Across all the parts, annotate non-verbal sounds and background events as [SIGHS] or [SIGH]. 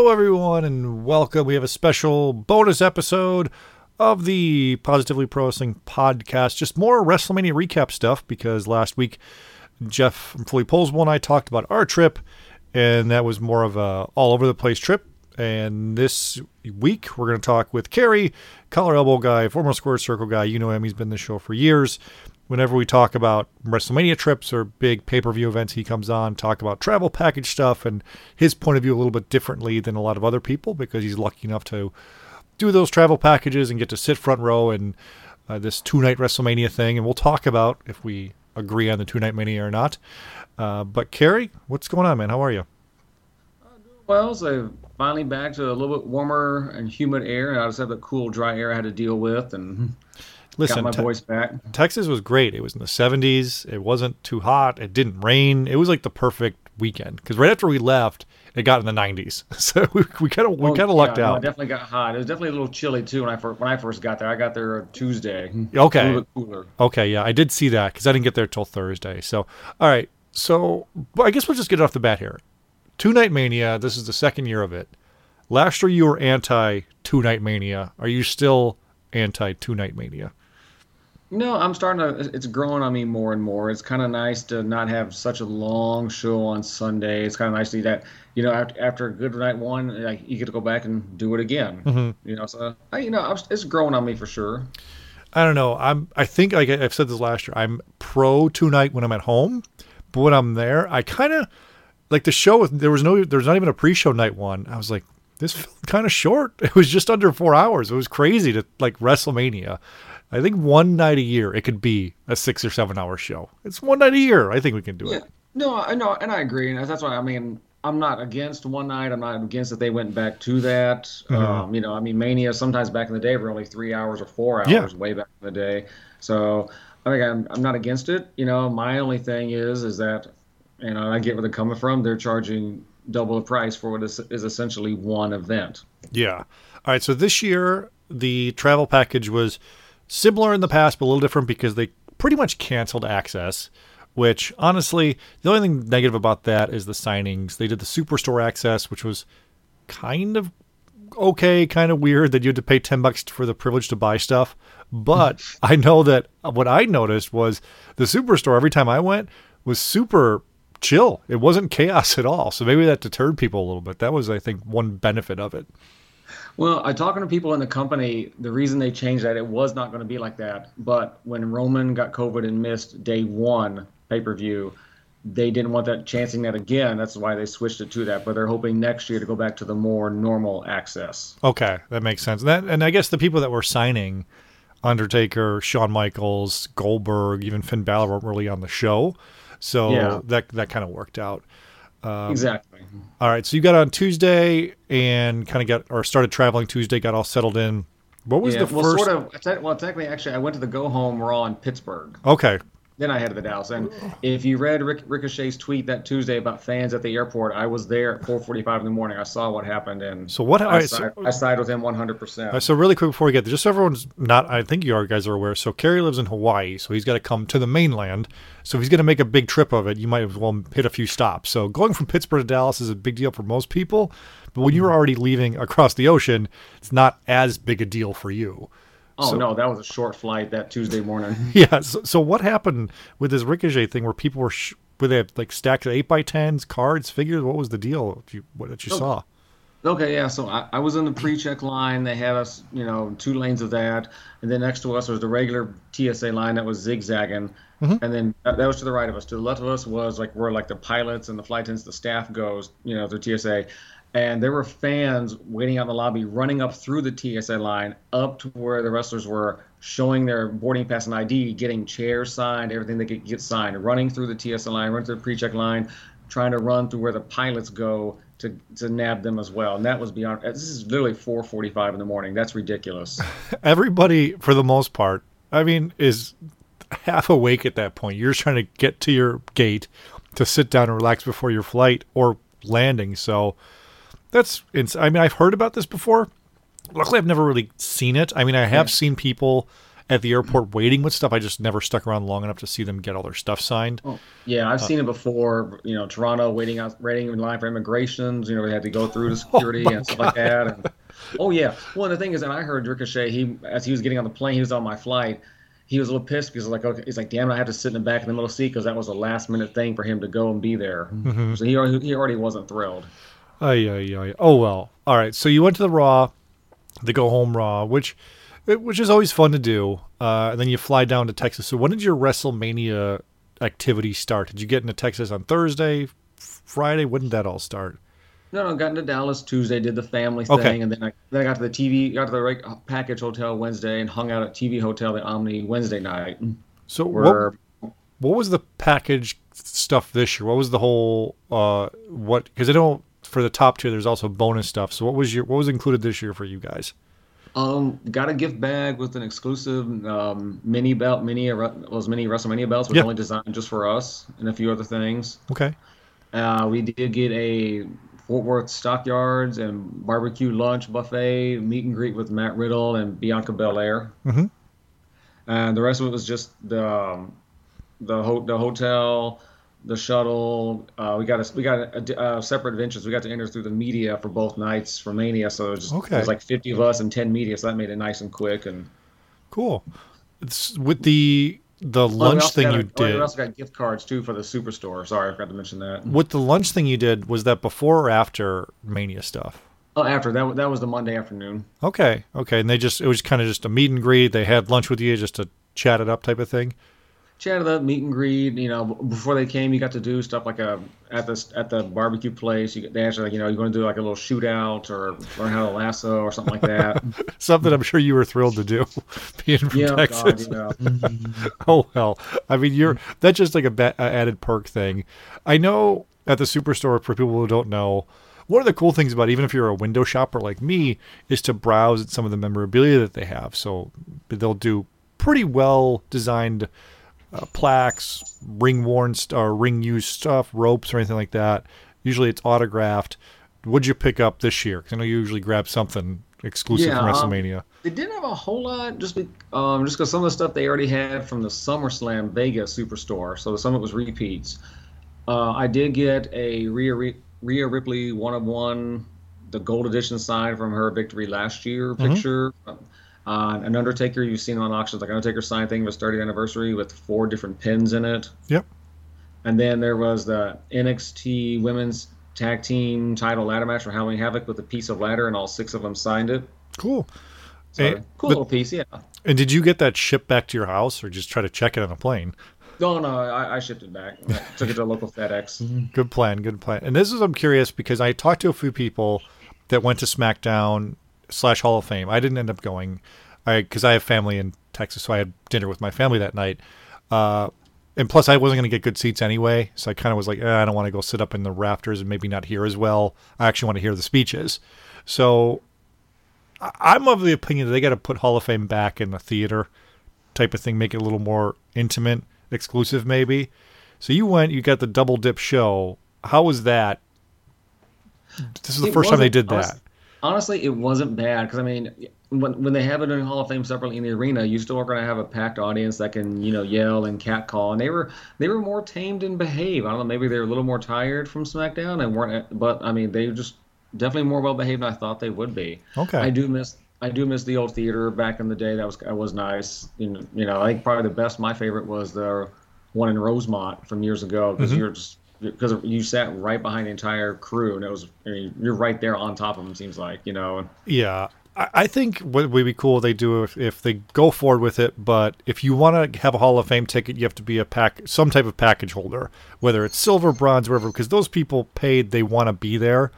Hello, everyone, and welcome. We have a special bonus episode of the Positively Pro Wrestling podcast. Just more WrestleMania recap stuff because last week Jeff from Fully Posable and I talked about our trip, and that was more of a all over the place trip. And this week we're going to talk with Kerry, collar elbow guy, former square circle guy. You know him; he's been the show for years. Whenever we talk about WrestleMania trips or big pay per view events, he comes on talk about travel package stuff and his point of view a little bit differently than a lot of other people because he's lucky enough to do those travel packages and get to sit front row and uh, this two night WrestleMania thing. And we'll talk about if we agree on the two night mania or not. Uh, but Kerry, what's going on, man? How are you? Well, so finally back to a little bit warmer and humid air, and I just have the cool, dry air I had to deal with, and Listen, got my voice back. Texas was great. It was in the 70s. It wasn't too hot. It didn't rain. It was like the perfect weekend because right after we left, it got in the 90s. [LAUGHS] So we kind of we kind of oh, lucked yeah, no, out. it definitely got hot. It was definitely a little chilly too when I first when I first got there. I got there Tuesday. Okay. A little bit cooler. Okay, yeah, I did see that because I didn't get there till Thursday. So, all right. So, well, I guess we'll just get it off the bat here. Two Night Mania. This is the second year of it. Last year you were anti Two Night Mania. Are you still anti Two Night Mania? No, I'm starting to. It's growing on me more and more. It's kind of nice to not have such a long show on Sunday. It's kind of nice to do that. You know, after, after a good night one, like, you get to go back and do it again. Mm-hmm. You know, so I, you know, I'm, it's growing on me for sure. I don't know. I'm. I think like I've said this last year. I'm pro Two Night when I'm at home, but when I'm there, I kind of like the show. There was no. There's not even a pre-show night one. I was like, this felt kind of short. [LAUGHS] It was just under four hours. It was crazy to like WrestleMania. I think one night a year it could be a six or seven hour show. It's one night a year. I think we can do Yeah. it. No, I know, and I agree, and that's why I mean I'm not against one night. I'm not against that they went back to that. Mm-hmm. Um, you know, I mean Mania sometimes back in the day were only three hours or four hours Yeah. way back in the day. So I think I'm I'm not against it. You know, my only thing is is that you know I get where they're coming from. They're charging double the price for what is, is essentially one event. Yeah. All right. So this year the travel package was similar in the past, but a little different because they pretty much canceled access. Which honestly, the only thing negative about that is the signings. They did the superstore access, which was kind of okay, kind of weird that you had to pay 10 bucks for the privilege to buy stuff. But [LAUGHS] I know that what I noticed was the superstore every time I went was super chill. It wasn't chaos at all. So maybe that deterred people a little bit. That was, I think, one benefit of it. Well, I talking to people in the company, the reason they changed that it was not going to be like that. But when Roman got COVID and missed day one pay per view, they didn't want that chancing that again. That's why they switched it to that. But they're hoping next year to go back to the more normal access. Okay, that makes sense. That, and I guess the people that were signing Undertaker, Shawn Michaels, Goldberg, even Finn Balor weren't really on the show. So Yeah. that that kind of worked out. Um, exactly. All right, so you got on Tuesday and kind of got or started traveling Tuesday, got all settled in. What was Yeah, the well, first? sort of. Well, technically, actually, I went to the go home Raw in Pittsburgh. Okay, Then I headed to Dallas. And if you read Rick, Ricochet's tweet that Tuesday about fans at the airport, I was there at 4:45 in the morning. I saw what happened, and So what- I, right, so- side, I side with him 100. percent so really quick before we get there, just so everyone's not, I think you are guys are aware. So Kerry lives in Hawaii, so he's got to come to the mainland. So if he's going to make a big trip of it, you might as well hit a few stops. So going from Pittsburgh to Dallas is a big deal for most people, but when you're already leaving across the ocean, it's not as big a deal for you. Oh So- no, that was a short flight that Tuesday morning. [LAUGHS] Yeah. So, so what happened with this Ricochet thing, where people were sh- were they like stacked eight by tens, cards, figures? What was the deal? If you, what that you oh, saw? okay, yeah. So I, I was in the pre-check line. They had us, you know, two lanes of that, and then next to us was the regular TSA line that was zigzagging, mm-hmm. and then that, that was to the right of us. To the left of us was like where like the pilots and the flight attendants, the staff goes, you know, through TSA. And there were fans waiting out in the lobby, running up through the TSA line up to where the wrestlers were, showing their boarding pass and ID, getting chairs signed, everything they could get signed, running through the TSA line, running through the pre-check line, trying to run through where the pilots go to, to nab them as well. And that was beyond. Uh, this is literally 4:45 in the morning. That's ridiculous. [LAUGHS] Everybody, for the most part, I mean, is half awake at that point. You're trying to get to your gate to sit down and relax before your flight or landing. So that's. Ins- I mean, I've heard about this before. Luckily, I've never really seen it. I mean, I have Yeah. seen people at the airport waiting with stuff. I just never stuck around long enough to see them get all their stuff signed. Oh, yeah, I've uh, seen it before. You know, Toronto waiting out, waiting in line for immigrations. You know, we had to go through the [LAUGHS] oh security oh and stuff God. like that. And, [LAUGHS] oh yeah. Well, the thing is, and I heard Ricochet. He as he was getting on the plane, he was on my flight. He was a little pissed because like, okay, he's like, damn, I have to sit in the back in the middle seat because that was a last minute thing for him to go and be there. Mm-hmm. So he he already wasn't thrilled. Ay, ay, ay. Oh well. All right. So you went to the Raw, the Go Home Raw, which which is always fun to do. Uh, and then you fly down to Texas. So when did your WrestleMania activity start? Did you get into Texas on Thursday, Friday? When did that all start? No, no, got into Dallas Tuesday, did the family thing, okay. and then I then I got to the TV, got to the right package hotel Wednesday, and hung out at TV Hotel the Omni Wednesday night. So where, what, what was the package stuff this year? What was the whole uh what? Because I don't for the top tier. There's also bonus stuff. So what was your what was included this year for you guys? Um, got a gift bag with an exclusive um, mini belt, mini those mini WrestleMania belts, which only designed just for us, and a few other things. Okay. Uh, we did get a Fort Worth Stockyards and barbecue lunch buffet meet and greet with Matt Riddle and Bianca Belair. Mm-hmm. And the rest of it was just the um, the, ho- the hotel, the shuttle. Uh, we got a, we got a, a, separate adventures. We got to enter through the media for both nights for Mania. So it was, just, okay. it was like 50 of us and 10 media. So that made it nice and quick and cool. It's with the the lunch thing you did. we also got gift cards too for the superstore. Sorry, I forgot to mention that. With the lunch thing you did, was that before or after Mania stuff? Oh, after that. That was the Monday afternoon. Okay, okay, and they just it was kind of just a meet and greet. They had lunch with you just to chat it up type of thing chatted up, meet and greet. You know, before they came, you got to do stuff like a at the at the barbecue place. You, they actually like, you know, you're going to do like a little shootout or learn how to lasso or something like that. [LAUGHS] something I'm sure you were thrilled to do, [LAUGHS] being from yeah, Texas. God, [LAUGHS] oh well, I mean, you're that's just like a ba- added perk thing. I know at the superstore for people who don't know. One of the cool things about even if you're a window shopper like me is to browse at some of the memorabilia that they have. So they'll do pretty well designed uh, plaques, ring worn or ring used stuff, ropes or anything like that. Usually it's autographed. What'd you pick up this year? Because I know you usually grab something exclusive yeah, from um, WrestleMania. Um, they didn't have a whole lot, just be, um, just because some of the stuff they already had from the SummerSlam Vegas Superstore, so some of it was repeats. Uh, I did get a Rhea, Rhea Ripley one of one, the gold edition sign from her victory last year mm-hmm. picture. Uh, an Undertaker you've seen on auctions, like Undertaker sign thing was 30th anniversary with four different pins in it. Yep. And then there was the NXT Women's Tag Team Title Ladder match for Halloween Havoc with a piece of ladder, and all six of them signed it. Cool. So, and, cool but, little piece, yeah. And did you get that shipped back to your house, or just try to check it on a plane? No, no, I, I shipped it back. I took it to a local FedEx. [LAUGHS] Good plan, good plan. And this is I'm curious because I talked to a few people that went to SmackDown slash Hall of Fame. I didn't end up going, I because I have family in Texas, so I had dinner with my family that night. Uh, and plus, I wasn't going to get good seats anyway, so I kind of was like, eh, I don't want to go sit up in the rafters and maybe not hear as well. I actually want to hear the speeches. So I'm of the opinion that they got to put Hall of Fame back in the theater type of thing, make it a little more intimate, exclusive, maybe. So you went, you got the double dip show. How was that? This is the it first time they did that honestly, it wasn't bad because I mean, when when they have it in Hall of Fame separately in the arena, you still are going to have a packed audience that can you know yell and catcall, and they were they were more tamed and behave. I don't know, maybe they were a little more tired from SmackDown and weren't, but I mean, they just definitely more well behaved than I thought they would be. Okay, I do miss. I do miss the old theater back in the day. That was that was nice. You know, you know, I think probably the best. My favorite was the one in Rosemont from years ago because mm-hmm. you're just because you sat right behind the entire crew, and it was I mean you're right there on top of them. Seems like you know. Yeah, I think what would be cool they do if, if they go forward with it. But if you want to have a Hall of Fame ticket, you have to be a pack some type of package holder, whether it's silver, bronze, whatever, because those people paid they want to be there.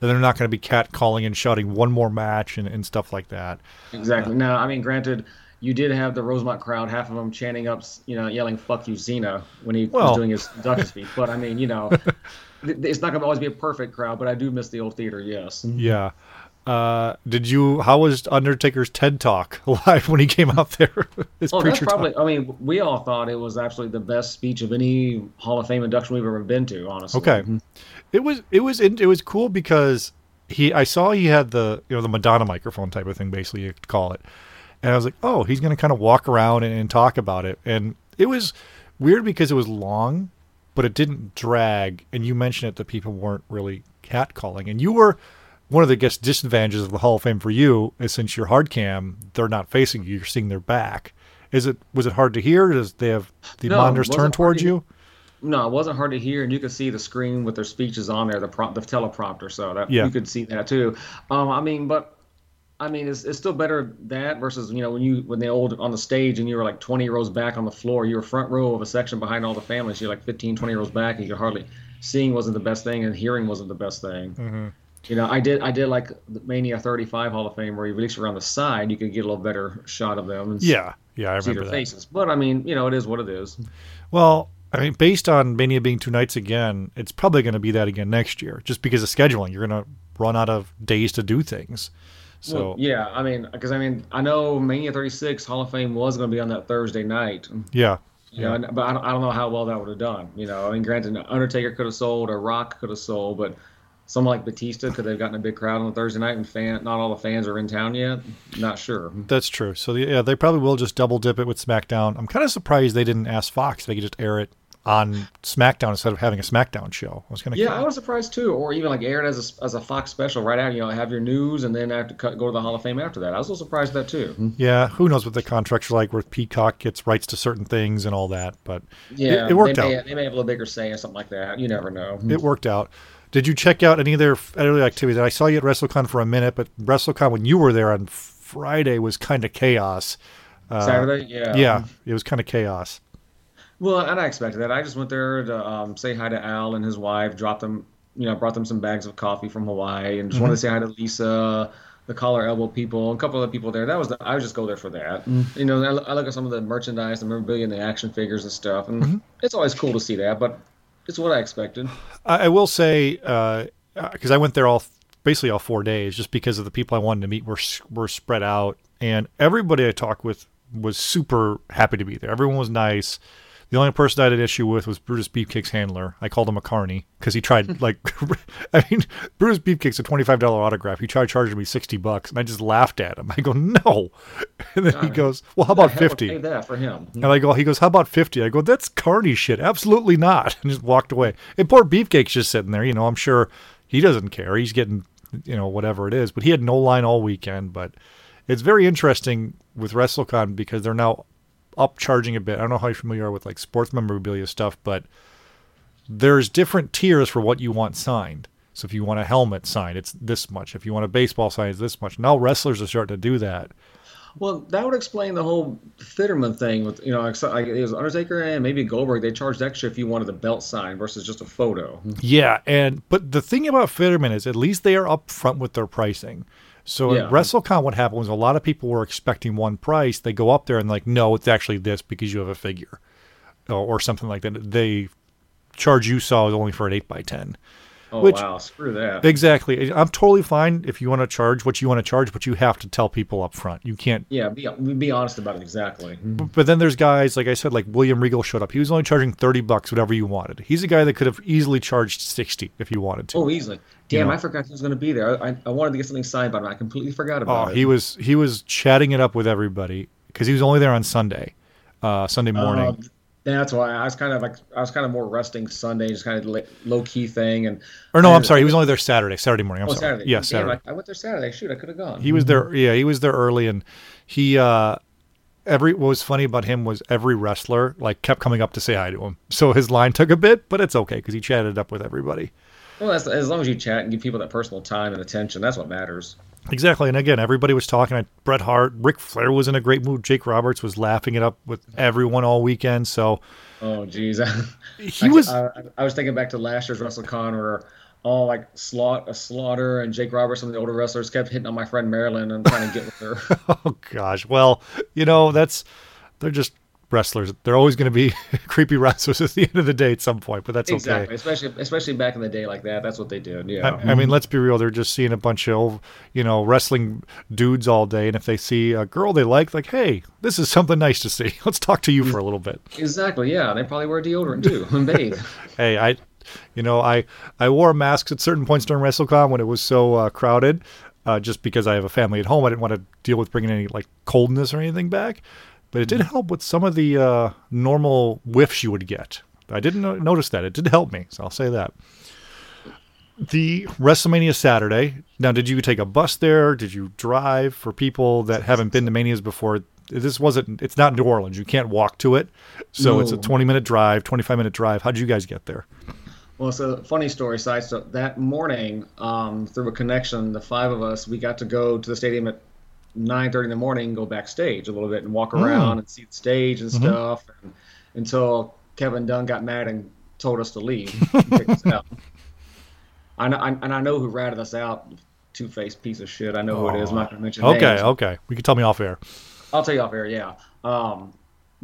And they're not going to be cat calling and shouting one more match and, and stuff like that. Exactly. Uh, now, I mean, granted, you did have the Rosemont crowd, half of them chanting up, you know, yelling "fuck you, Cena" when he well. was doing his induction [LAUGHS] speech. But I mean, you know, [LAUGHS] it's not going to always be a perfect crowd. But I do miss the old theater. Yes. Yeah. Uh, did you? How was Undertaker's TED Talk [LAUGHS] live when he came out there? oh, that's probably. Talk? I mean, we all thought it was absolutely the best speech of any Hall of Fame induction we've ever been to. Honestly. Okay. It was. It was. It was cool because he. I saw he had the you know the Madonna microphone type of thing, basically you could call it And I was like, oh, he's going to kind of walk around and, and talk about it. And it was weird because it was long, but it didn't drag. And you mentioned it that people weren't really catcalling. And you were one of the guess disadvantages of the Hall of Fame for you is since you're hard cam, they're not facing you; you're seeing their back. Is it was it hard to hear? Does they have the No, monitors turned towards to you? No, it wasn't hard to hear, and you could see the screen with their speeches on there, the prompt, the teleprompter, so that Yeah. you could see that too. Um, I mean, but I mean, it's, it's still better that versus you know when you when they old on the stage and you were like 20 rows back on the floor, you were front row of a section behind all the families. You're like 15, 20 rows back, and you could hardly seeing wasn't the best thing, and hearing wasn't the best thing. Mm-hmm. You know, I did I did like the Mania 35 Hall of Fame where you at least around the side you could get a little better shot of them and Yeah, yeah, I see remember their that. faces. But I mean, you know, it is what it is. Well, I mean, based on Mania being two nights again, it's probably going to be that again next year, just because of scheduling. You're going to run out of days to do things. So Well, yeah, I mean, because I mean, I know Mania 36 Hall of Fame was going to be on that Thursday night. yeah, You know, but I don't, I don't know how well that would have done. You know, I mean, granted, Undertaker could have sold, or Rock could have sold, but someone like Batista could have gotten a big crowd on a Thursday night, and fan, not all the fans are in town yet. Not sure. that's true. So yeah, they probably will just double dip it with SmackDown. I'm kind of surprised they didn't ask Fox if they could just air it on SmackDown instead of having a SmackDown show. I was gonna. Yeah, I was surprised too, or even like air it as a, as a Fox special right out. You know, have your news, and then have to cut, go to the Hall of Fame after that. I was a little surprised at that too. Yeah, who knows what the contracts are like where Peacock gets rights to certain things and all that, but Yeah, it, it worked they out. May, they may have a little bigger say or something like that. You never know. It worked out. Did you check out any of their early activities? I saw you at WrestleCon for a minute, but WrestleCon when you were there on Friday was kind of chaos. Uh, Saturday, yeah, Yeah, it was kind of chaos. Well, and I expected that. I just went there to um, say hi to Al and his wife, dropped them, you know, brought them some bags of coffee from Hawaii, and just wanted to mm-hmm. say hi to Lisa, the collar elbow people, a couple of people there. That was the, I would just go there for that. Mm-hmm. You know, I, look- I look at some of the merchandise, the memorabilia, and the action figures and stuff, and mm-hmm. it's always cool to see that. But it's what I expected. I, I will say uh, because I went there all basically all four days, just because of the people I wanted to meet were were spread out, and everybody I talked with was super happy to be there. Everyone was nice. The only person I had an issue with was Brutus Beefcake's handler. I called him a carny because he tried [LAUGHS] like, [LAUGHS] I mean, Brutus Beefcake's a twenty five dollar autograph. He tried charging me sixty bucks, and I just laughed at him. I go no, [LAUGHS] and then he goes, well, how about fifty? pay that for him. And I go, he goes, how about 50? I go, that's carny shit. Absolutely not. And just walked away. And poor Beefcake's just sitting there. You know, I'm sure he doesn't care. He's getting, you know, whatever it is. But he had no line all weekend. But it's very interesting with WrestleCon because they're now upcharging a bit. I don't know how familiar you are with like sports memorabilia stuff, but there's different tiers for what you want signed. So if you want a helmet signed, it's this much. If you want a baseball signed, it's this much. Now wrestlers are starting to do that. Well, that would explain the whole Fiterman thing with you know, like, it was Undertaker and maybe Goldberg. They charged extra if you wanted the belt signed versus just a photo. Yeah, and but the thing about Fiterman is at least they are upfront with their pricing. So Yeah. at WrestleCon, what happened was a lot of people were expecting one price. They go up there and like, no, it's actually this because you have a figure, or, or something like that. They charge you saw only for an eight by ten. Oh Which- wow, screw that. Exactly. I'm totally fine if you want to charge what you want to charge, but you have to tell people up front. You can't. Yeah, be be honest about it exactly. But then there's guys like I said, like William Regal showed up. He was only charging thirty bucks, whatever you wanted. He's a guy that could have easily charged sixty if you wanted to. Oh, easily. Damn, know. I forgot he was going to be there. I, I wanted to get something signed by him. I completely forgot Oh, about it. he was he was chatting it up with everybody because he was only there on Sunday, uh, Sunday morning. Um, that's why I was kind of like I was kind of more resting Sunday, just kind of low key thing. And or no, I- I'm sorry, he was only there Saturday, Saturday morning. I'm Oh, sorry, Saturday. yeah, Damn, Saturday. I, I went there Saturday. Shoot, I could have gone. He was there. Yeah, he was there early, and he uh, every what was funny about him was every wrestler like kept coming up to say hi to him. So his line took a bit, but it's okay because he chatted up with everybody. well, that's, as long as you chat and give people that personal time and attention, that's what matters. Exactly, and again, everybody was talking. I- Bret Hart, Ric Flair was in a great mood. Jake Roberts was laughing it up with everyone all weekend. So Oh, geez. [LAUGHS] he was. I, I, I was thinking back to last year's WrestleCon where all like Slot, uh, Slaughter and Jake Roberts, some of the older wrestlers, kept hitting on my friend Marilyn and trying to get with her. [LAUGHS] Oh gosh. Well, you know, that's they're just wrestlers. They're always going to be [LAUGHS] creepy wrestlers at the end of the day at some point, but that's exactly, okay. especially especially back in the day like that. That's what they did. Yeah. I, I mean, let's be real. They're just seeing a bunch of, you know, wrestling dudes all day, and if they see a girl they like, like, hey, this is something nice to see. [LAUGHS] Let's talk to you for a little bit. exactly. Yeah. They probably wear deodorant too [LAUGHS] and bathe. Hey, I, you know, I I wore masks at certain points during WrestleCon when it was so uh, crowded. uh, just because I have a family at home. I didn't want to deal with bringing any like coldness or anything back. But it did help with some of the uh, normal whiffs you would get. I didn't no- notice that. It did help me, so I'll say that. The WrestleMania Saturday. Now, did you take a bus there? Did you drive? For people that haven't been to Manias before, this wasn't. It's not New Orleans. You can't walk to it, so it's a 20 minute drive, 25 minute drive. How did you guys get there? Well, it's a funny story. Side so that morning, um, through a connection, the five of us, we got to go to the stadium at 9:30 in the morning, go backstage a little bit, and walk around and see the stage and stuff, and, until Kevin Dunn got mad and told us to leave. and [LAUGHS] us out. I know, I, and I know who ratted us out. Two faced piece of shit. I know who it is. I'm not going to mention Okay, names. okay. We can tell me off air. I'll tell you off air, yeah. Um,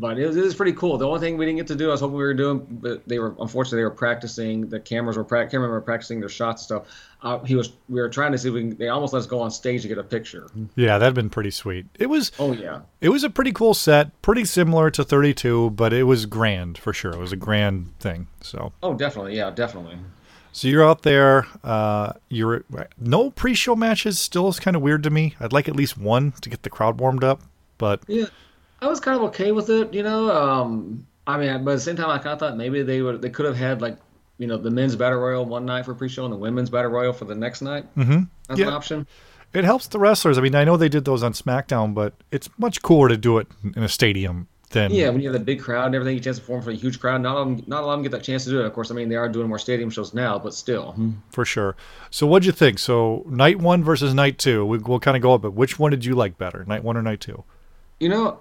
but it was, it was pretty cool. The only thing we didn't get to do, I was hoping we were doing, but they were unfortunately they were practicing. The cameras were pra- cameramen were practicing their shots and stuff. Uh, he was. We were trying to see if we can. They almost let us go on stage to get a picture. Yeah, that'd been pretty sweet. It was Oh yeah. it was a pretty cool set, pretty similar to 32, but it was grand for sure. It was a grand thing. So Oh definitely, yeah, definitely. So you're out there. Uh, you're no pre-show matches. Still is kind of weird to me. I'd like at least one to get the crowd warmed up. But Yeah, I was kind of okay with it. You know, um, I mean, but at the same time, I kind of thought maybe they would. They could have had like, you know, the men's battle royal one night for pre-show and the women's battle royal for the next night. Mm-hmm. That's Yeah. an option. it helps the wrestlers. I mean, I know they did those on SmackDown, but it's much cooler to do it in a stadium than Yeah, when you have the big crowd and everything, you chance to perform for a huge crowd. Not all, of them, not a lot of them get that chance to do it. Of course, I mean they are doing more stadium shows now, but still. for sure. So what'd you think? So night one versus night two. We, we'll kind of go up, but which one did you like better, night one or night two? You know,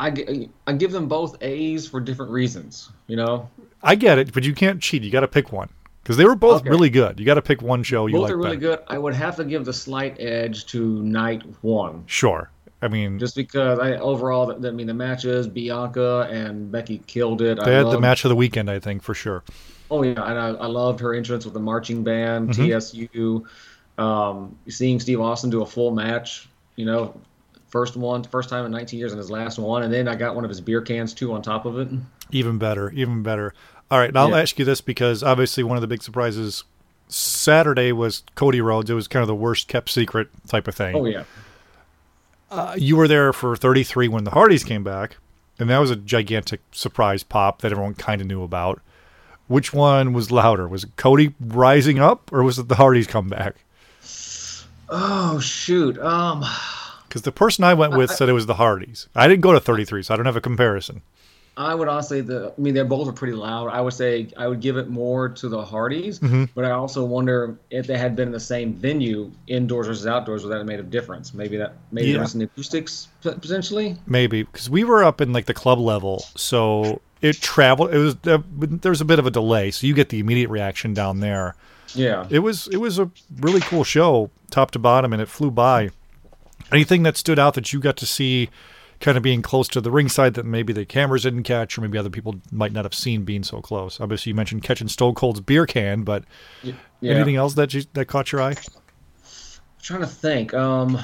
I, I give them both A's for different reasons. You know, I get it, but you can't cheat. You got to pick one because they were both Okay. really good. You got to pick one show you both like are really better. good. I would have to give the slight edge to night one. Sure. I mean, Just because I overall, I mean, the matches, Bianca and Becky killed it. they I had the match of the weekend, I think, for sure. Oh yeah, and I, I loved her entrance with the marching band, Mm-hmm. TSU. Um, seeing Steve Austin do a full match, you know, first one, first time in 19 years, and his last one, and then I got one of his beer cans too on top of it. Even better, even better. All right, now I'll Yeah. ask you this because obviously one of the big surprises Saturday was Cody Rhodes. It was kind of the worst kept secret type of thing. Oh yeah, Uh, you were there for 33 when the Hardys came back, and that was a gigantic surprise pop that everyone kind of knew about. Which one was louder? Was it Cody rising up, or was it the Hardys come back? Oh shoot. Um, Because the person I went with said it was the Hardys. I didn't go to 33, so I don't have a comparison. I would honestly, the I mean, they're both are pretty loud. I would say I would give it more to the Hardys, Mm-hmm. but I also wonder if they had been in the same venue, indoors versus outdoors, would that have made a difference? Maybe that maybe Yeah. there was some acoustics potentially. Maybe because we were up in like the club level, so it traveled. It was uh, there was a bit of a delay, so you get the immediate reaction down there. Yeah. It was it was a really cool show, top to bottom, and it flew by. Anything that stood out that you got to see, kind of being close to the ringside that maybe the cameras didn't catch, or maybe other people might not have seen being so close. Obviously, you mentioned catching Stone Cold's beer can, but yeah. anything else that you, that caught your eye? I'm trying to think. Um,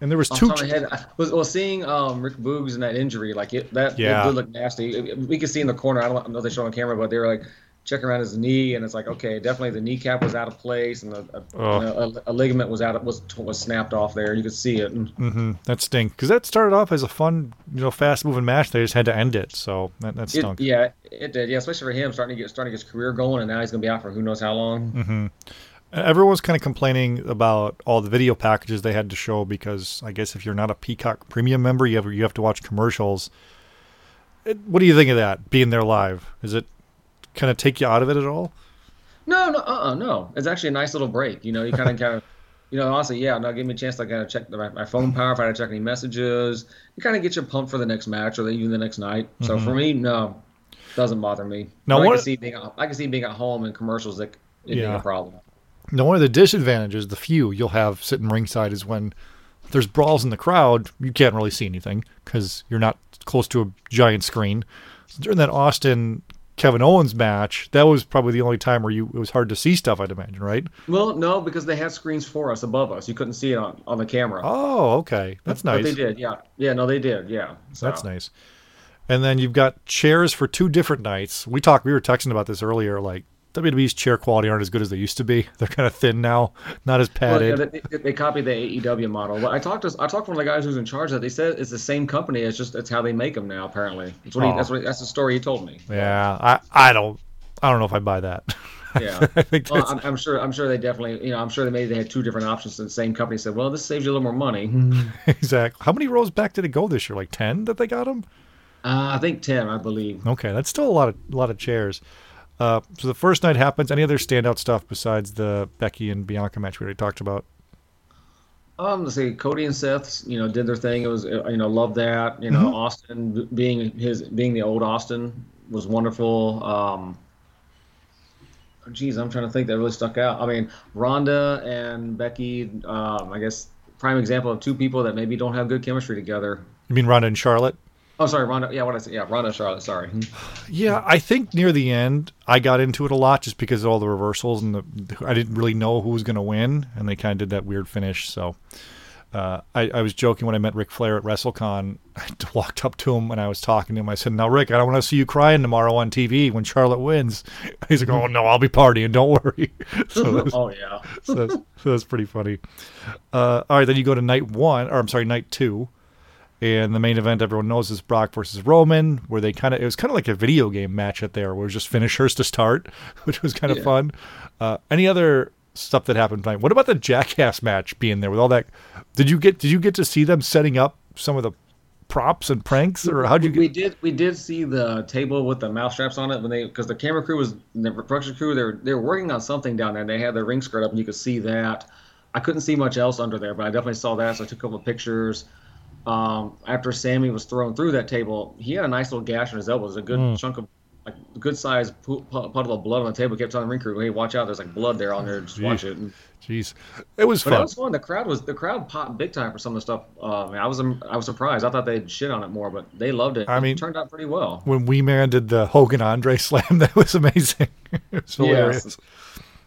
And there was two. top head, I was, well, seeing um, Rick Boogs and that injury, like it, that Yeah. it did look nasty. It- we could see in the corner. I don't know if they show on camera, but they were like checking around his knee, and it's like, okay, definitely the kneecap was out of place, and a, a, Oh. you know, a, a ligament was out of, was was snapped off there. You could see it. And, hmm that stink because that started off as a fun, you know, fast moving match. They just had to end it, so that, that It, yeah, it did. Yeah, especially for him starting to get starting his career going, and now he's gonna be out for who knows how long. Mm-hmm. Everyone's kind of complaining about all the video packages they had to show because I guess if you're not a Peacock Premium member, you have you have to watch commercials. It, what do you think of that? Being there live, is it kind of take you out of it at all? No, no, uh, uh no. It's actually a nice little break. You know, you kind of, kind of, [LAUGHS] you know, honestly, yeah. No, give me a chance to kind of check my, my phone power if I had to check any messages. You kind of get you pumped for the next match or even the next night. So for me, no, doesn't bother me. Mm-hmm. Now, But I can see being, at- I can see being at home and commercials that it being Yeah. a problem. Now, one of the disadvantages, the few you'll have sitting ringside, is when there's brawls in the crowd, you can't really see anything because you're not close to a giant screen. So during that Austin Kevin Owens match, that was probably the only time where you it was hard to see stuff. I'd imagine, right? Well, no, because they had screens for us above us. You couldn't see it on, on the camera. Oh, okay, that's But nice. they did, yeah, yeah. No, they did, yeah. So, That's nice. And then you've got chairs for two different nights. We talked. We were texting about this earlier. Like WWE's chair quality aren't as good as they used to be. [LAUGHS] They're kind of thin now, not as padded. Well, yeah, they, they copied the AEW model. But I talked to I talked to one of the guys who's in charge of that. They said it's the same company. It's just it's how they make them now. Apparently, that's what, he, Oh. that's, what that's the story he told me. yeah, I I don't I don't know if I buy that. [LAUGHS] Yeah, I think well, I'm, I'm sure I'm sure they definitely you know I'm sure they maybe they had two different options. And the same company said, well, this saves you a little more money. [LAUGHS] exactly. How many rows back did it go this year? Like ten that they got them. Uh, I think ten, I believe. Okay, that's still a lot of a lot of chairs. Uh, so the first night happens. Any other standout stuff besides the Becky and Bianca match we already talked about? Um, let's see, Cody and Seth, you know, did their thing. It was, uh, you know, love that. You know, Austin being his being the old Austin was wonderful. Um, geez, I'm trying to think that really stuck out. I mean, Ronda and Becky, um, I guess, prime example of two people that maybe don't have good chemistry together. You mean Ronda and Charlotte? Oh, sorry, Ronda. Yeah, what I say? Yeah, Ronda, Charlotte. Sorry. [SIGHS] Yeah, I think near the end I got into it a lot just because of all the reversals and the I didn't really know who was going to win, and they kind of did that weird finish. So uh, I, I was joking when I met Ric Flair at WrestleCon. [LAUGHS] I walked up to him and I was talking to him. I said, "Now, Rick, I don't want to see you crying tomorrow on TV when Charlotte wins." [LAUGHS] He's like, "Oh no, I'll be partying. Don't worry." [LAUGHS] so, that's, oh yeah. so, that's, so that's pretty funny. Uh, all right, then you go to night one, or I'm sorry, night two. And the main event everyone knows is Brock versus Roman, where they kind of it was kind of like a video game match at there, where it was just finishers to start, [LAUGHS] which was kind of Yeah. fun. Uh, any other stuff that happened tonight? What about the Jackass match being there with all that? Did you get did you get to see them setting up some of the props and pranks, or how did you Get... we did we did see the table with the mouse straps on it when they because the camera crew was the production crew they were they were working on something down there. And They had their ring skirt up and you could see that. I couldn't see much else under there, but I definitely saw that. So I took a couple of pictures. Um, after Sammy was thrown through that table, he had a nice little gash on his elbow. Was a good Hmm. chunk of like good sized pu- pu- puddle of blood on the table. Kept telling the ring crew, "Hey, watch out! There's like blood there on there. Just watch it." And, Jeez, it was but fun. it was fun. The crowd was the crowd popped big time for some of the stuff. Uh, I was I was surprised. I thought they'd shit on it more, but they loved it. I mean, It turned out pretty well. when Wee Man did the Hogan Andre [LAUGHS] slam, that was amazing. [LAUGHS] it was hilarious. Yes.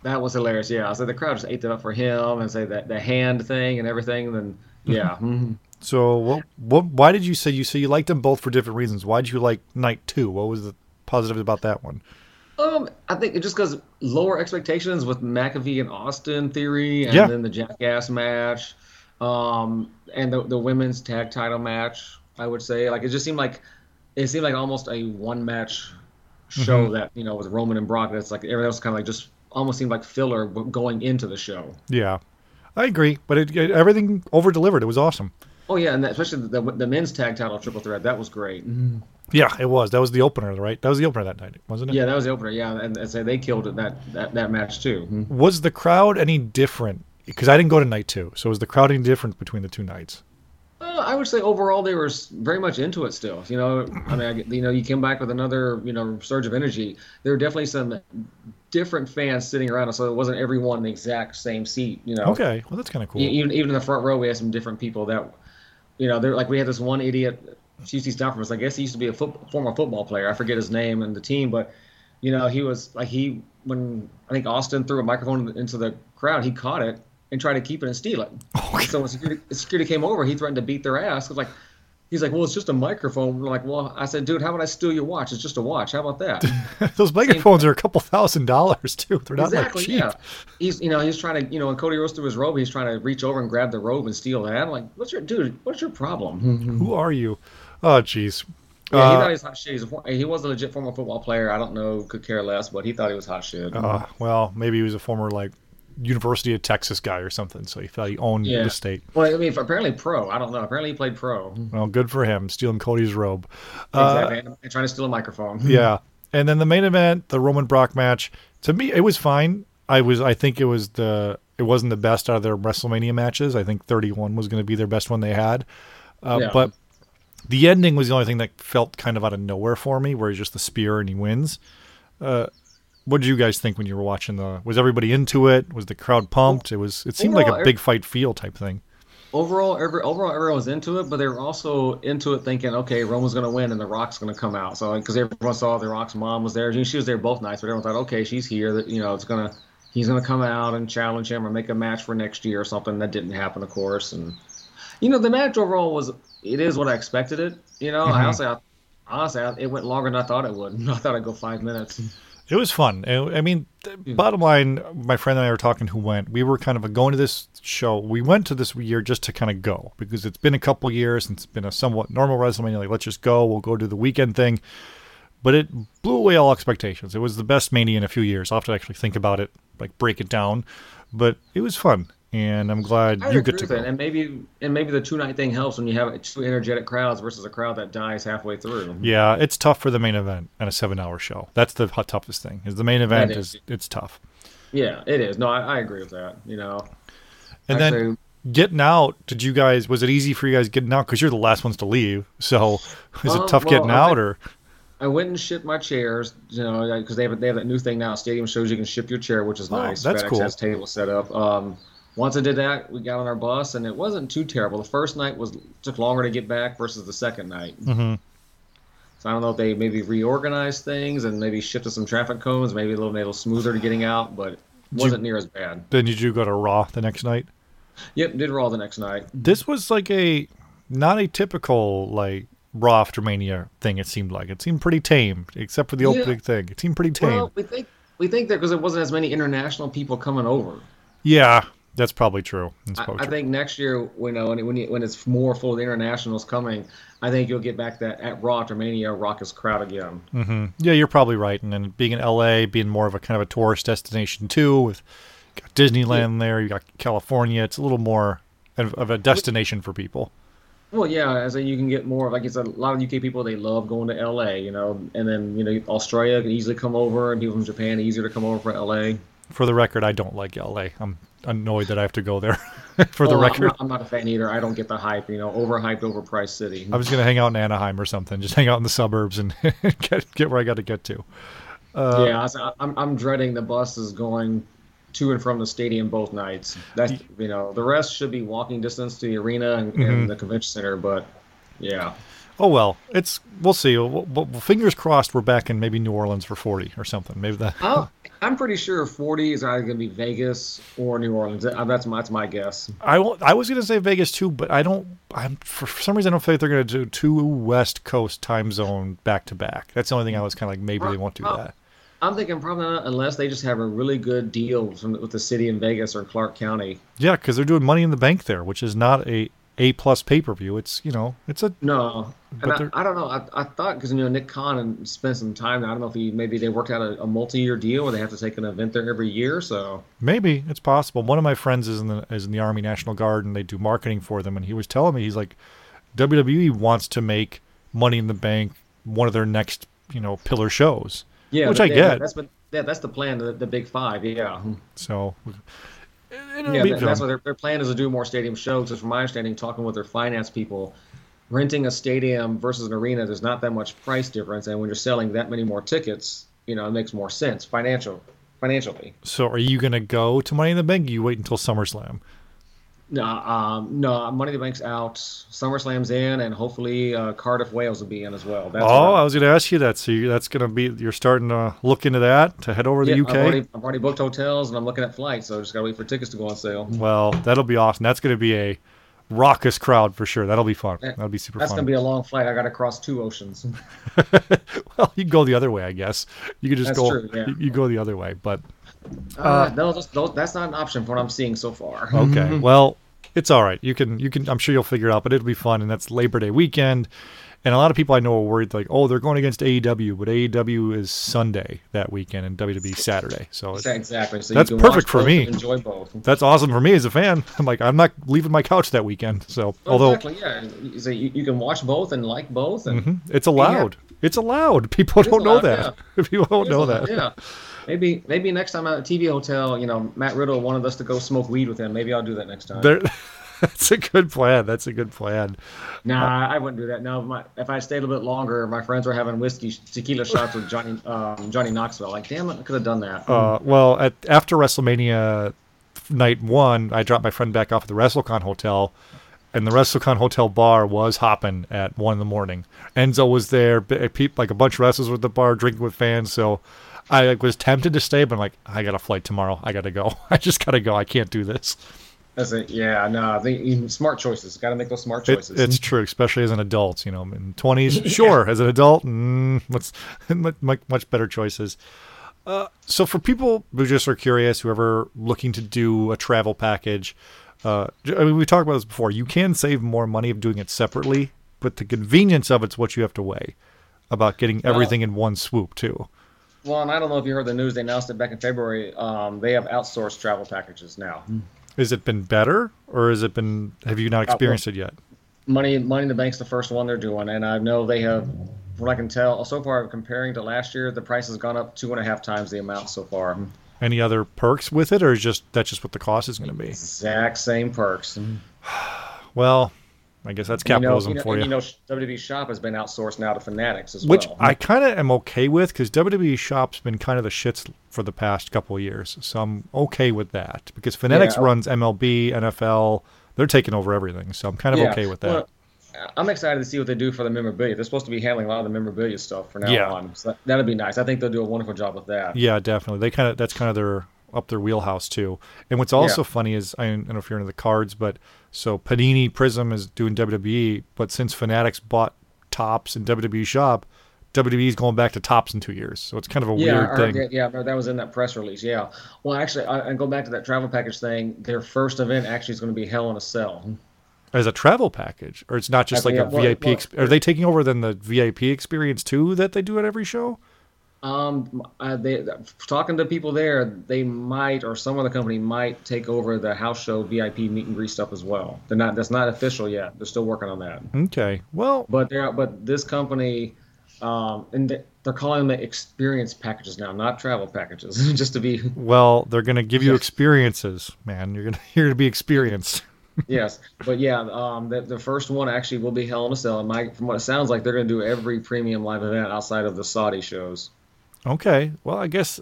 That was hilarious. Yeah, I so the crowd just ate that up for him and say that the hand thing and everything. And then yeah, [LAUGHS] mhm. So what? What? Why did you say you say you liked them both for different reasons? Why did you like Night Two? What was the positive about that one? um, I think it just because lower expectations with McAfee and Austin theory, and Yeah. then the Jackass match, um, and the the women's tag title match. I would say like it just seemed like it seemed like almost a one match show Mm-hmm. that you know with Roman and Brock. That's like everything else kind of like just almost seemed like filler going into the show. Yeah, I agree, but it, it everything over delivered. It was awesome. Oh yeah, and that, especially the, the men's tag title triple threat that was great. Yeah, it was. That was the opener, right? That was the opener that night, wasn't it? Yeah, that was the opener. Yeah, and, and say they killed it that that, that match too. Was the crowd any different? Because I didn't go to night two, so was the crowd any different between the two nights? Uh, I would say overall they were very much into it still. You know, I mean, I, you know, you came back with another you know surge of energy. There were definitely some different fans sitting around us, so it wasn't everyone in the exact same seat. You know, Okay, well that's kind of cool. E- even even in the front row, we had some different people that, you know, they're like we had this one idiot. She used to stop us. I guess he used to be a foot, former football player. I forget his name and the team, but you know, he was like he when I think Austin threw a microphone into the crowd, he caught it and tried to keep it and steal it. [LAUGHS] So when security, security came over, he threatened to beat their ass. It was like. He's like, well, it's just a microphone. We're like, well, I said, dude, how about I steal your watch? It's just a watch. How about that? [LAUGHS] Those microphones are a couple thousand dollars too. They're not exactly. like cheap. Yeah. He's, you know, he's trying to, you know, when Cody rose through his robe, he's trying to reach over and grab the robe and steal that. I'm like, what's your, dude? What's your problem? [LAUGHS] Who are you? Oh, jeez. Yeah, he Uh, thought he was hot shit. A, he was a legit former football player. I don't know, could care less, but he thought he was hot shit. Uh, well, maybe he was a former like University of Texas guy or something, so he thought he owned Yeah. the state. well, I mean, apparently pro. I don't know. Apparently he played pro. Well, good for him, stealing Cody's robe. Uh, Exactly. and, and trying to steal a microphone. [LAUGHS] yeah, and then the main event, the Roman Brock match. To me, it was fine. I was, I think it was the, it wasn't the best out of their WrestleMania matches. I think 31 was going to be their best one they had, uh, Yeah. but the ending was the only thing that felt kind of out of nowhere for me, where he's just the spear and he wins. Uh, what did you guys think when you were watching the? Was everybody into it? Was the crowd pumped? It was. It seemed like a big fight feel type thing. Overall, every, overall, everyone was into it, but they were also into it thinking, okay, Roman's going to win and The Rock's going to come out. So, because everyone saw The Rock's mom was there. She was there both nights, but everyone thought, okay, she's here. That you know, it's gonna, he's going to come out and challenge him or make a match for next year or something. That didn't happen, of course. And you know, the match overall was, it is what I expected it. You know, I honestly, I, honestly, I, it went longer than I thought it would. [LAUGHS] I thought it'd go five minutes. It was fun. I mean, the hmm. bottom line, my friend and I were talking who went. We were kind of going to this show. We went to this year just to kind of go because it's been a couple years and it's been a somewhat normal WrestleMania. Like, let's just go. We'll go do the weekend thing. But it blew away all expectations. It was the best Mania in a few years. I'll have to actually think about it, like break it down. But it was fun. And I'm glad you get to go. And maybe and maybe the two night thing helps when you have two energetic crowds versus a crowd that dies halfway through. Yeah, it's tough for the main event and a seven hour show. That's the toughest thing. Is the main event is. is it's tough. Yeah, it is. No, I, I agree with that. You know, And Actually, then getting out, did you guys? Was it easy for you guys getting out? Because you're the last ones to leave. So [LAUGHS] is Uh, it tough well, getting out, or I went and shipped my chairs. You know, because they have they have that new thing now. Stadium shows you can ship your chair, which is Oh, nice. that's FedEx cool. has tables set up. Um, once I did that, we got on our bus, and it wasn't too terrible. The first night was took longer to get back versus the second night. Mhm. So I don't know if they maybe reorganized things and maybe shifted some traffic cones, maybe a little it a little smoother to getting out, but it wasn't near as bad. then did you go to Raw the next night? Yep, did Raw the next night. This was like a not a typical like Raw after Mania thing. It seemed like it seemed pretty tame, except for the Yeah. opening thing. It seemed pretty tame. Well, we think we think that because there wasn't as many international people coming over. yeah, that's probably true. That's I, probably I true. think next year, you know, when it, when, you, when it's more full of the internationals coming, I think you'll get back that at Raw after Mania raucous crowd again. hmm Yeah, you're probably right. And then being in LA, being more of a kind of a tourist destination too, with Disneyland there, you got California. It's a little more of, of a destination for people. Well, yeah, as you can get more like it's a lot of UK people they love going to LA, you know, and then you know Australia can easily come over, and people from Japan easier to come over for LA. For the record, I don't like LA. I'm annoyed that I have to go there. [LAUGHS] for the Oh, I'm record, not, I'm not a fan either. I don't get the hype, you know, overhyped, overpriced city. I was gonna hang out in Anaheim or something. Just [LAUGHS] hang out in the suburbs and [LAUGHS] get get where I got to get to. Uh, yeah, I was- I'm I'm dreading the buses going to and from the stadium both nights. That's you know the rest should be walking distance to the arena and, Mm-hmm. and the convention center, but yeah. Oh well, it's we'll see. We'll, we'll- fingers crossed, we're back in maybe New Orleans for forty or something. Maybe that. [LAUGHS] Oh, I'm pretty sure 40 is either going to be Vegas or New Orleans. Uh, that's my, that's my guess. I, I was going to say Vegas too, but I don't. I'm for some reason I don't feel like they're going to do two West Coast time zone back to back. That's the only thing I was kind of like maybe they won't do Oh, that. I'm thinking probably not unless they just have a really good deal from, with the city in Vegas or Clark County. Yeah, because they're doing Money in the Bank there, which is not a A plus pay per view. It's you know it's a No, and I, I don't know. I, I thought because you know Nick Khan spent some time. I don't know if he maybe they worked out a, a multi-year deal where they have to take an event there every year. So maybe it's possible. One of my friends is in the is in the Army National Guard and they do marketing for them, and he was telling me he's like WWE wants to make Money in the Bank one of their next you know pillar shows. yeah, Which I yeah, get. That's what, yeah, that's the plan. The, the big five. Yeah, So it'll yeah. be that- that's fun. what their, their plan is to do more stadium shows. Because from my understanding, talking with their finance people, renting a stadium versus an arena, there's not that much price difference, and when you're selling that many more tickets, you know, it makes more sense financial financially. So are you going to go to Money in the Bank? You wait until SummerSlam. No, um, no, Money the Bank's out. SummerSlam's in, and hopefully uh, Cardiff, Wales will be in as well. That's oh, I was going to ask you that. So you, that's going to be you're starting to look into that to head over to yeah, the UK. I've already, I've already booked hotels, and I'm looking at flights, so I just gotta wait for tickets to go on sale. Well, that'll be awesome. That's going to be a raucous crowd for sure. That'll be fun. That'll be super fun. That's fun. gonna be a long flight. I gotta cross two oceans. [LAUGHS] well, you can go the other way, I guess. You could just That's go. true, yeah. you, you go the other way, but Uh, no, those, those, that's not an option for what I'm seeing so far. okay. [LAUGHS] well, it's all right. You can. You can. I'm sure you'll figure it out. But it'll be fun, and that's Labor Day weekend. And a lot of people I know are worried, like, oh, they're going against AEW, but AEW is Sunday that weekend and WWE Saturday. So Exactly. So That's you can watch perfect for me. Enjoy both. that's awesome for me as a fan. [LAUGHS] I'm like, I'm not leaving my couch that weekend. So, Well, although exactly, yeah. You- So you, you can watch both and like both, and Mhm. it's allowed, it's allowed. People is don't know allowed, that. People don't know that. Yeah. Maybe maybe next time at a TV hotel, you know, Matt Riddle wanted us to go smoke weed with him. Maybe I'll do that next time. There, [LAUGHS] that's a good plan. That's a good plan. Nah, I wouldn't do that. No, my, if I stayed a little bit longer, my friends were having whiskey tequila shots with Johnny [LAUGHS] um, Johnny Knoxville. Like, damn it, I could have done that. Uh, well, at after WrestleMania night one, I dropped my friend back off at the WrestleCon hotel, and the WrestleCon hotel bar was hopping at one in the morning. Enzo was there, like a bunch of wrestlers were at the bar drinking with fans. So I like, was tempted to stay, but I'm like, I got a flight tomorrow. I got to go. [LAUGHS] I just got to go. I can't do this. That's it. Yeah, no, I think smart choices. Got to make those smart It, choices. it's true, especially as an adult. You know, in twenties, [LAUGHS] sure. As an adult, mm, what's [LAUGHS] much much better choices. So for people who just are curious, whoever looking to do a travel package, uh, I mean, we talked about this before. You can save more money of doing it separately, but the convenience of it's what you have to weigh about getting everything in one swoop too. Well, and I don't know if you heard the news. They announced it back in February. Um, they have outsourced travel packages now. Hmm. Has it been better, or has it been? Have you not uh, experienced it yet? Money, Money in the Bank's the first one they're doing, and I know they have. From what I can tell, so far comparing to last year, the price has gone up two and a half times the amount so far. Hmm. Any other perks with it, or is just that's just what the cost is going to be? Exact same perks. [SIGHS] Well, I guess that's capitalism you know, for and you. you know, WWE Shop has been outsourced now to Fanatics as Which well. Which I kind of am okay with because WWE Shop's been kind of the shits for the past couple of years, so I'm okay with that because Fanatics Yeah. runs MLB, NFL, they're taking over everything, so I'm kind of Yeah. okay with that. Well, I'm excited to see what they do for the memorabilia. They're supposed to be handling a lot of the memorabilia stuff from now Yeah. on. So that'd be nice. I think they'll do a wonderful job with that. yeah, definitely. They kind of that's kind of their up their wheelhouse too. And what's also funny is I don't know if you're into the cards, but so Panini Prism is doing WWE, but since Fanatics bought Topps and WWE Shop, WWE's going back to Topps in two years, so it's kind of a Yeah, weird thing. that- yeah, that was in that press release. Yeah. Well, actually, I, I go back to that travel package thing. Their first event actually is going to be Hell in a Cell. as a travel package, or it's not just I like a well, VIP. well, exp- are they taking over then the VIP experience too that they do at every show? Um, uh, they talking to people there, they might or some other company might take over the house show VIP meet and greet stuff as well. They're not. That's not official yet. They're still working on that. Okay, well, But they're but this company, um, and they- they're calling them experience packages now, not travel packages. [LAUGHS] Just to be well, they're gonna give you experiences, man. You're gonna [LAUGHS] you're gonna be experienced. [LAUGHS] yes, but yeah, um, the, the first one actually will be Hell in a Cell. And my, from what it sounds like, they're going to do every premium live event outside of the Saudi shows. Okay, well, I guess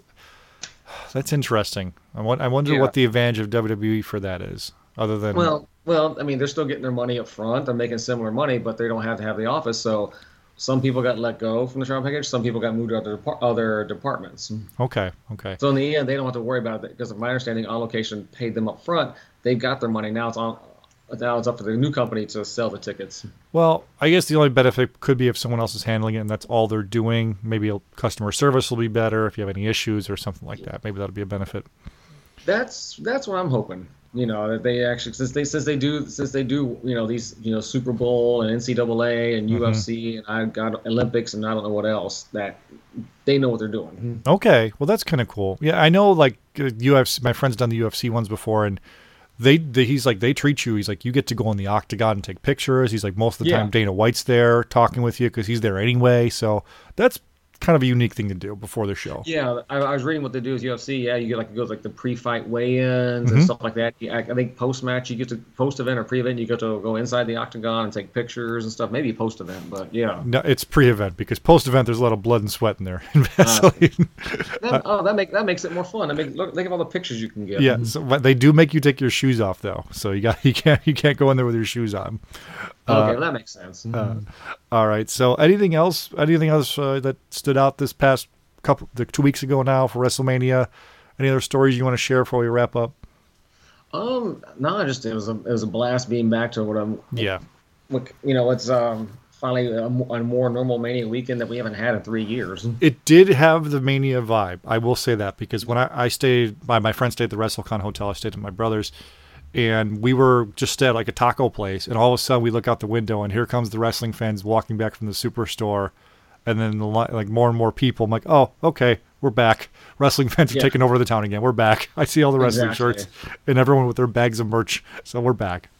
that's interesting. I, want, I wonder Yeah. what the advantage of WWE for that is, other than Well, well, I mean, they're still getting their money up front. They're making similar money, but they don't have to have the office. So some people got let go from the travel package. Some people got moved to other depart- other departments. okay, okay, So in the end, they don't have to worry about it because, of my understanding, On Location paid them up front. They've got their money now. It's on. Now it's up to the new company to sell the tickets. Well, I guess the only benefit could be if someone else is handling it and that's all they're doing. Maybe a customer service will be better if you have any issues or something like that. Maybe that'll be a benefit. That's that's what I'm hoping. You know that they actually since they since they do since they do you know these you know Super Bowl and NCAA and UFC and I got Olympics and I don't know what else that they know what they're doing. Okay, well that's kind of cool. Yeah, I know like uh, UFC. My friend's done the UFC ones before, and they, they he's like they treat you. He's like you get to go in the octagon and take pictures. He's like most of the Yeah. time Dana White's there talking with you because he's there anyway. So that's kind of a unique thing to do before the show. Yeah, I, I was reading what they do with UFC. Yeah, you get like it goes like the pre-fight weigh-ins and mm-hmm. stuff like that. I, I think post-match you get to post-event or pre-event you get to go inside the octagon and take pictures and stuff. Maybe post-event, but yeah. No, it's pre-event because post-event there's a lot of blood and sweat in there. and [LAUGHS] ah. Vaseline. [LAUGHS] That, oh, that make that makes it more fun. I mean, look, think of all the pictures you can get. yeah, so, but they do make you take your shoes off though, so you got [LAUGHS] you can't you can't go in there with your shoes on. Okay, well, that makes sense. All right. So anything else? Anything else uh, that stood out this past couple, the two weeks ago now for WrestleMania? Any other stories you want to share before we wrap up? Um, no, just it was a it was a blast being back to what I'm. Yeah. What, you know, it's um finally a, a more normal Mania weekend that we haven't had in three years. It did have the Mania vibe. I will say that because when I, I stayed, my, my friend stayed at the WrestleCon hotel. I stayed at my brother's, and we were just at like a taco place, and all of a sudden we look out the window, and here comes the wrestling fans walking back from the superstore, and then the, like more and more people. I'm like, oh, okay, we're back. Wrestling fans are Yeah. taking over the town again. We're back. [LAUGHS] I see all the wrestling Exactly. shirts and everyone with their bags of merch. So we're back.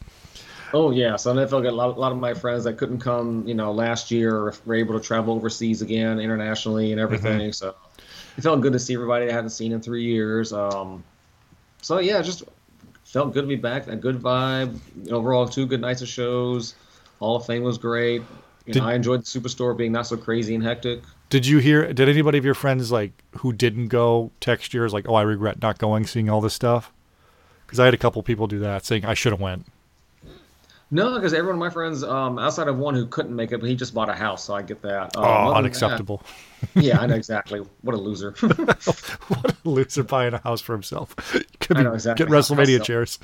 Oh yeah, so I felt good. A lot, a lot of my friends that couldn't come, you know, last year were able to travel overseas again, internationally, and everything. So it felt good to see everybody I hadn't seen in three years. Um, so yeah, just felt good to be back. A good vibe. Overall, two good nights of shows. Hall of Fame was great. You Did- know, I enjoyed the Superstore being not so crazy and hectic. Did you hear? Did anybody of your friends like who didn't go text you? Like, oh, I regret not going, seeing all this stuff. Because I had a couple people do that, saying I should have went. No, because every one of my friends, um, outside of one who couldn't make it, but he just bought a house, so I get that. Um, Oh, unacceptable. that- yeah, I know exactly. What a loser. [LAUGHS] what a loser buying a house for himself. [LAUGHS] Could I know exactly. Get WrestleMania chairs.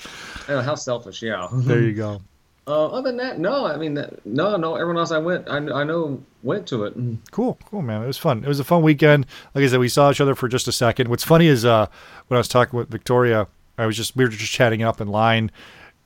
Know, how selfish, yeah. [LAUGHS] There you go. Uh, other than that, no. I mean, that, no, no. Everyone else I went, I, I know went to it. Cool, cool, man. It was fun. It was a fun weekend. Like I said, we saw each other for just a second. What's funny is uh, when I was talking with Victoria, I was just we were just chatting up in line,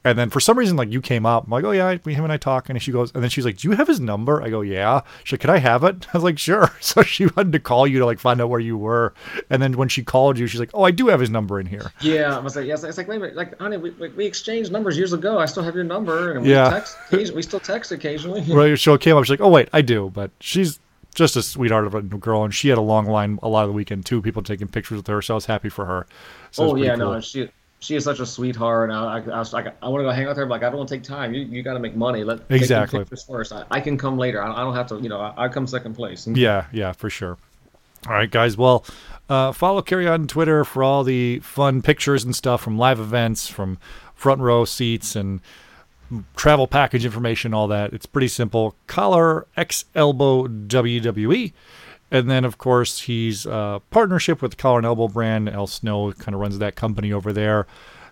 and then for some reason, like you came up. I'm like, oh yeah, we, him and I talk, and she goes, and then she's like, do you have his number? I go, yeah. She's like, can I have it? [LAUGHS] I was like, sure. [LAUGHS] So she wanted to call you to like find out where you were, and then when she called you, she's like, oh, I do have his number in here. Yeah, I was like, yes. It's like, wait a minute, like, honey, we, we, we exchanged numbers years ago. I still have your number, and we Yeah. text. We still text occasionally. [LAUGHS] Right. So it came up. She's like, oh wait, I do, but she's just a sweetheart of a girl, and she had a long line a lot of the weekend too. People taking pictures with her, so I was happy for her. So oh yeah, cool. no, she she is such a sweetheart. I, I, I like, I want to go hang out with her. But like, I don't want to take time. You, you got to make money. Let Exactly. pictures first. I, I can come later. I, I don't have to. You know, I, I come second place. Yeah, yeah, for sure. All right, guys. Well, uh, follow Kerry on Twitter for all the fun pictures and stuff from live events, from front row seats and travel package information, all that. It's pretty simple. Collar X Elbow WWE. And then, of course, he's uh, partnership with the Collar and Elbow brand. El Snow kind of runs that company over there.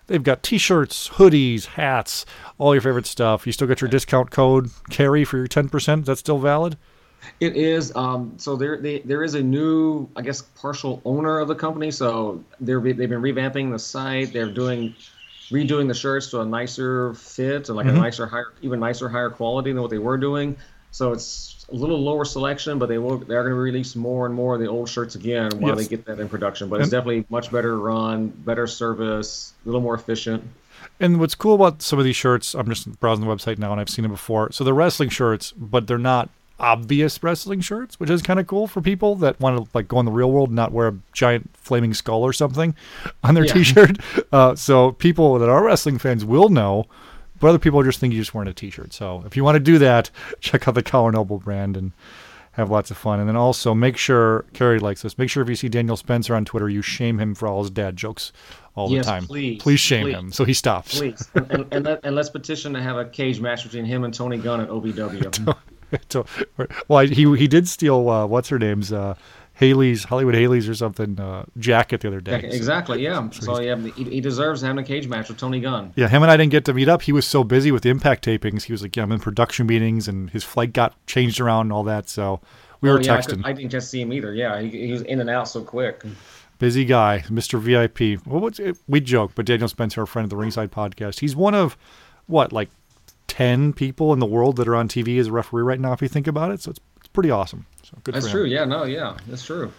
They've got T-shirts, hoodies, hats, all your favorite stuff. You still got your discount code Kerry for your ten percent. That's still valid. It is. Um, so there, they, there is a new, I guess, partial owner of the company. So they're they've been revamping the site. They're doing, redoing the shirts to a nicer fit and like a nicer, higher, even nicer, higher quality than what they were doing. So it's a little lower selection, but they will. They're going to release more and more of the old shirts again while Yes. they get that in production. But it's definitely much better run, better service, a little more efficient. And what's cool about some of these shirts, I'm just browsing the website now and I've seen them before. So they're wrestling shirts, but they're not obvious wrestling shirts, which is kind of cool for people that want to like go in the real world and not wear a giant flaming skull or something on their Yeah. t-shirt. [LAUGHS] Uh, so people that are wrestling fans will know, but other people just think you're just wearing a t-shirt. So if you want to do that, [LAUGHS] check out the Collar and Elbow brand and have lots of fun. And then also make sure Kerry likes this. Make sure if you see Daniel Spencer on Twitter, you shame him for all his dad jokes all Yes, the time. please, please shame please. him so he stops. Please, and, and, let, and let's petition to have a cage match between him and Tony Gunn at OVW. so, [LAUGHS] well, he he did steal uh, what's her name's uh, Haley's Hollywood Haley's or something uh, jacket the other day. Yeah, exactly. Yeah. So yeah, he, he deserves having a cage match with Tony Gunn. Yeah, him and I didn't get to meet up. He was so busy with the Impact tapings. He was like, "Yeah, I'm in production meetings," and his flight got changed around and all that. So we were Oh, yeah, I, texting. could, I didn't just see him either. Yeah, he, he was in and out so quick. Busy guy, Mr. VIP. Well, what's it? we joke, but Daniel Spencer, our friend of the Ringside Podcast, he's one of what like ten people in the world that are on TV as a referee right now. If you think about it, so it's pretty awesome. So good. That's for him. true. Yeah. No. Yeah. That's true.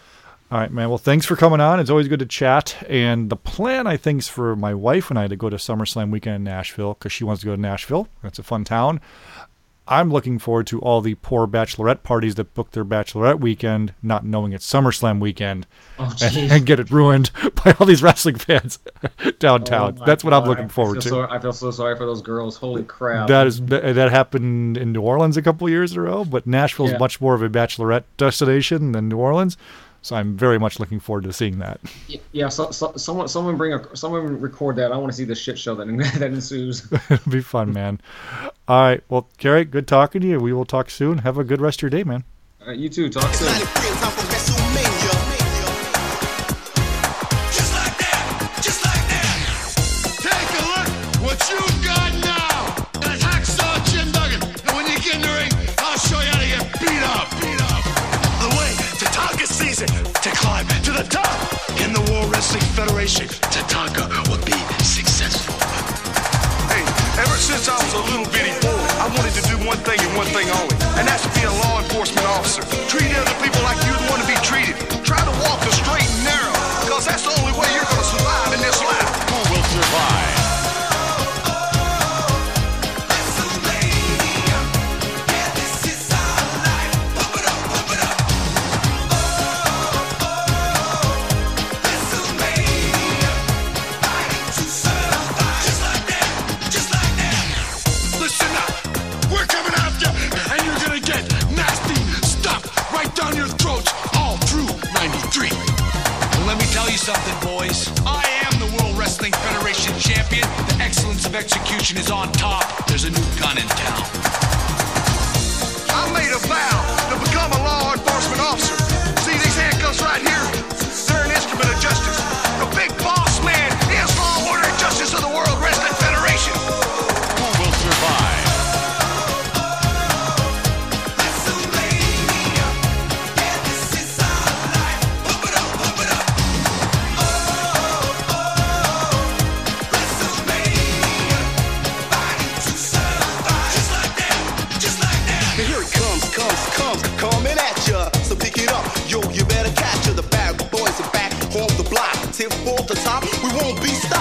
All right, man. Well, thanks for coming on. It's always good to chat. And the plan, I think, is for my wife and I to go to SummerSlam weekend in Nashville because she wants to go to Nashville. It's a fun town. I'm looking forward to all the poor bachelorette parties that book their bachelorette weekend, not knowing it's SummerSlam weekend, Oh, and, and get it ruined [LAUGHS] by all these wrestling fans [LAUGHS] downtown. Oh, That's what I'm looking forward to. so, I feel so sorry for those girls. Holy crap. That is that, that happened in New Orleans a couple years in a row, but Nashville's Yeah. much more of a bachelorette destination than New Orleans. So I'm very much looking forward to seeing that. yeah. So, so, someone, someone bring a, someone record that. I want to see the shit show that [LAUGHS] that ensues. [LAUGHS] It'll be fun, man. All right. Well, Gary, good talking to you. We will talk soon. Have a good rest of your day, man. All right, you too. Talk soon. Thing only, and that's to be a law enforcement officer. Treat other people like you'd want to be treated. Won't be stopped.